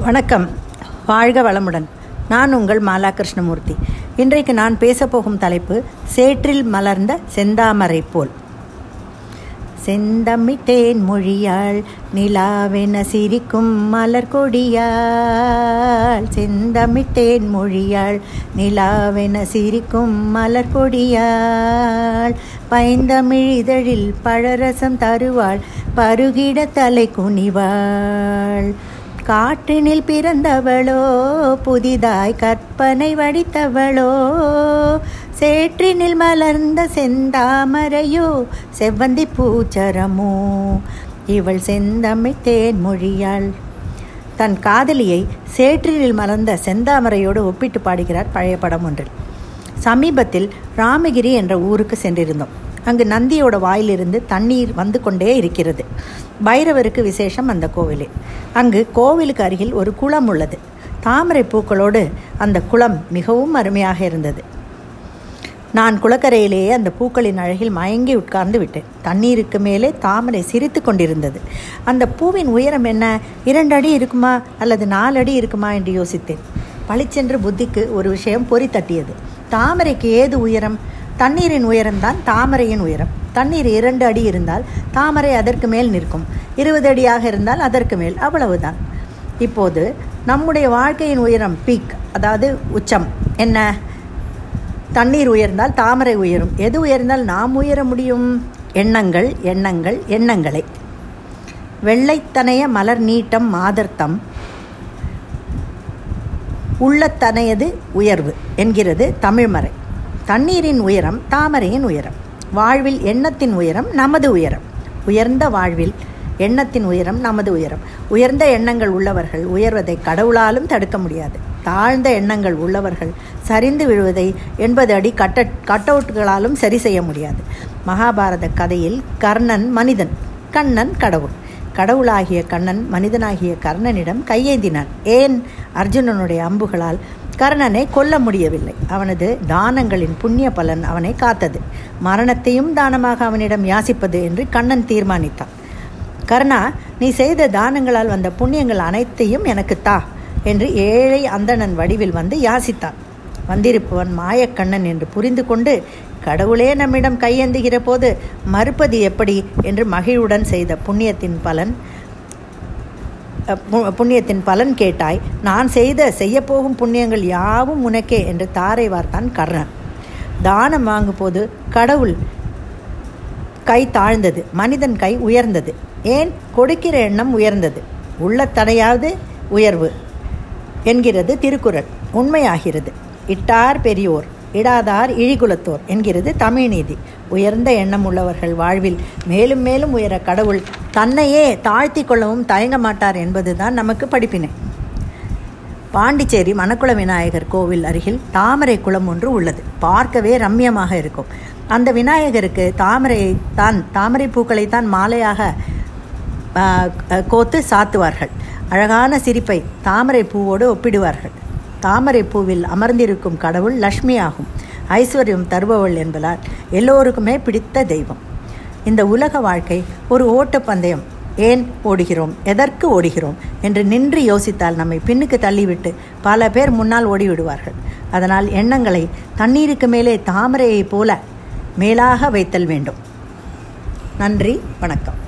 வணக்கம். வாழ்க வளமுடன். நான் உங்கள் மாலா கிருஷ்ணமூர்த்தி இன்றைக்கு நான் பேசப்போகும் தலைப்பு சேற்றில் மலர்ந்த செந்தாமரை போல். செந்தமிட்டேன் மொழியாள் நிலாவென சிரிக்கும் மலர் கொடியாள் செந்தமிட்டேன் மொழியாள் நிலாவென சிரிக்கும் மலர் கொடியாள் பைந்தமிழிதழில் பழரசம் தருவாள் பருகிட தலை குனிவாள். காற்றினில் பிறந்தவளோ புதிதாய் கற்பனை வடித்தவளோ சேற்றினில் மலர்ந்த செந்தாமரையோ செவ்வந்தி பூச்சரமோ இவள் செந்தமிழ் தேன்மொழியாள். தன் காதலியை சேற்றினில் மலர்ந்த செந்தாமரையோடு ஒப்பிட்டு பாடுகிறார் பழைய படம் ஒன்றில். சமீபத்தில் ராமகிரி என்ற ஊருக்கு சென்றிருந்தோம். அங்கு நந்தியோட வாயிலிருந்து தண்ணீர் வந்து கொண்டே இருக்கிறது. பைரவருக்கு விசேஷம் அந்த கோவிலில் அங்கு கோவிலுக்கு அருகில் ஒரு குளம் உள்ளது. தாமரை பூக்களோடு அந்த குளம் மிகவும் அருமையாக இருந்தது. நான் குளக்கரையிலேயே அந்த பூக்களின் அழகில் மயங்கி உட்கார்ந்து விட்டேன். தண்ணீருக்கு மேலே தாமரை சிரித்து கொண்டிருந்தது. அந்த பூவின் உயரம் என்ன? இரண்டு அடி இருக்குமா? அல்லது நாலு அடி இருக்குமா? என்று யோசித்தேன். பளிச்சென்று புத்திக்கு ஒரு விஷயம் பொறி தட்டியது. தாமரைக்கு ஏது உயரம்? தண்ணீரின் உயரம்தான் தாமரையின் உயரம். தண்ணீர் இரண்டு அடி இருந்தால் தாமரை அதற்கு மேல் நிற்கும். இருபது அடியாக இருந்தால் அதற்கு மேல். அவ்வளவுதான். இப்போது நம்முடைய வாழ்க்கையின் உயரம் பீக் அதாவது உச்சம். என்ன? தண்ணீர் உயர்ந்தால் தாமரை உயரும். எது உயர்ந்தால் நாம் உயர முடியும்? எண்ணங்கள் எண்ணங்கள் எண்ணங்களை. வெள்ளைத்தனைய மலர் நீட்டம் மாதர்த்தம். உள்ளத்தனையது உயர்வு என்கிறது தமிழ்மறை. தண்ணீரின் உயரம் தாமரையின் உயரம். வாழ்வில் எண்ணத்தின் உயரம் நமது உயரம். உயர்ந்த வாழ்வில் எண்ணத்தின் உயரம் நமது உயரம். உயர்ந்த எண்ணங்கள் உள்ளவர்கள் உயர்வதை கடவுளாலும் தடுக்க முடியாது. தாழ்ந்த எண்ணங்கள் உள்ளவர்கள் சரிந்து விழுவதை எண்பது அடி கட்ட கட்டவுட்களாலும் சரி செய்ய முடியாது. மகாபாரத கதையில் கர்ணன் மனிதன் கண்ணன் கடவுள். கடவுளாகிய கண்ணன் மனிதனாகிய கர்ணனிடம் கையேந்தினான். ஏன்? அர்ஜுனனுடைய அம்புகளால் கர்ணனை கொல்ல முடியவில்லை. அவனது தானங்களின் புண்ணிய பலன் அவனை காத்தது. மரணத்தையும் தானமாக அவனிடம் யாசிப்பது என்று கண்ணன் தீர்மானித்தான். கர்ணா நீ செய்த தானங்களால் வந்த புண்ணியங்கள் அனைத்தையும் எனக்கு தா என்று ஏழை அந்தணன் வடிவில் வந்து யாசித்தான். வந்திருப்பவன் மாயக்கண்ணன் என்று புரிந்து கொண்டு கடவுளே நம்மிடம் கையெந்துகிற போது மறுப்பது எப்படி? என்று மகிழ்வுடன் செய்த புண்ணியத்தின் பலன் புண்ணியத்தின் பலன் கேட்டாய் நான் செய்த செய்யப்போகும் புண்ணியங்கள் யாவும் உனக்கே என்று தாரை வார்த்தான் கர்ணன். தானம் வாங்கும்போது கடவுள் கை தாழ்ந்தது மனிதன் கை உயர்ந்தது. ஏன்? கொடுக்கிற எண்ணம் உயர்ந்தது. உள்ள தடையாவது உயர்வு என்கிறது திருக்குறள். உண்மையாகிறது. இட்டார் பெரியோர். இடாதார் இழிகுலத்தோர் என்கிறது தமிழ் நீதி. உயர்ந்த எண்ணம் உள்ளவர்கள் வாழ்வில் மேலும் மேலும் உயர கடவுள் தன்னையே தாழ்த்தி கொள்ளவும் தயங்க மாட்டார் என்பதுதான் நமக்கு படிப்பினை. பாண்டிச்சேரி மணக்குள விநாயகர் கோவில் அருகில் தாமரை குளம் ஒன்று உள்ளது. பார்க்கவே ரம்யமாக இருக்கும். அந்த விநாயகருக்கு தாமரையை தான் தாமரை பூக்களை தான் மாலையாக கோத்து சாத்துவார்கள். அழகான சிரிப்பை தாமரை பூவோடு ஒப்பிடுவார்கள். தாமரை பூவில் அமர்ந்திருக்கும் கடவுள் லக்ஷ்மி ஆகும் ஐஸ்வர்யம் தருபவள் என்பதால் எல்லோருக்குமே பிடித்த தெய்வம். இந்த உலக வாழ்க்கை ஒரு ஓட்டப்பந்தயம். ஏன் ஓடுகிறோம்? எதற்கு ஓடுகிறோம்? என்று நின்று யோசித்தால் நம்மை பின்னுக்கு தள்ளிவிட்டு பல பேர் முன்னால் ஓடிவிடுவார்கள். அதனால் எண்ணங்களை தண்ணீருக்கு மேலே தாமரையைப் போல மேலாக வைத்தல் வேண்டும். நன்றி வணக்கம்.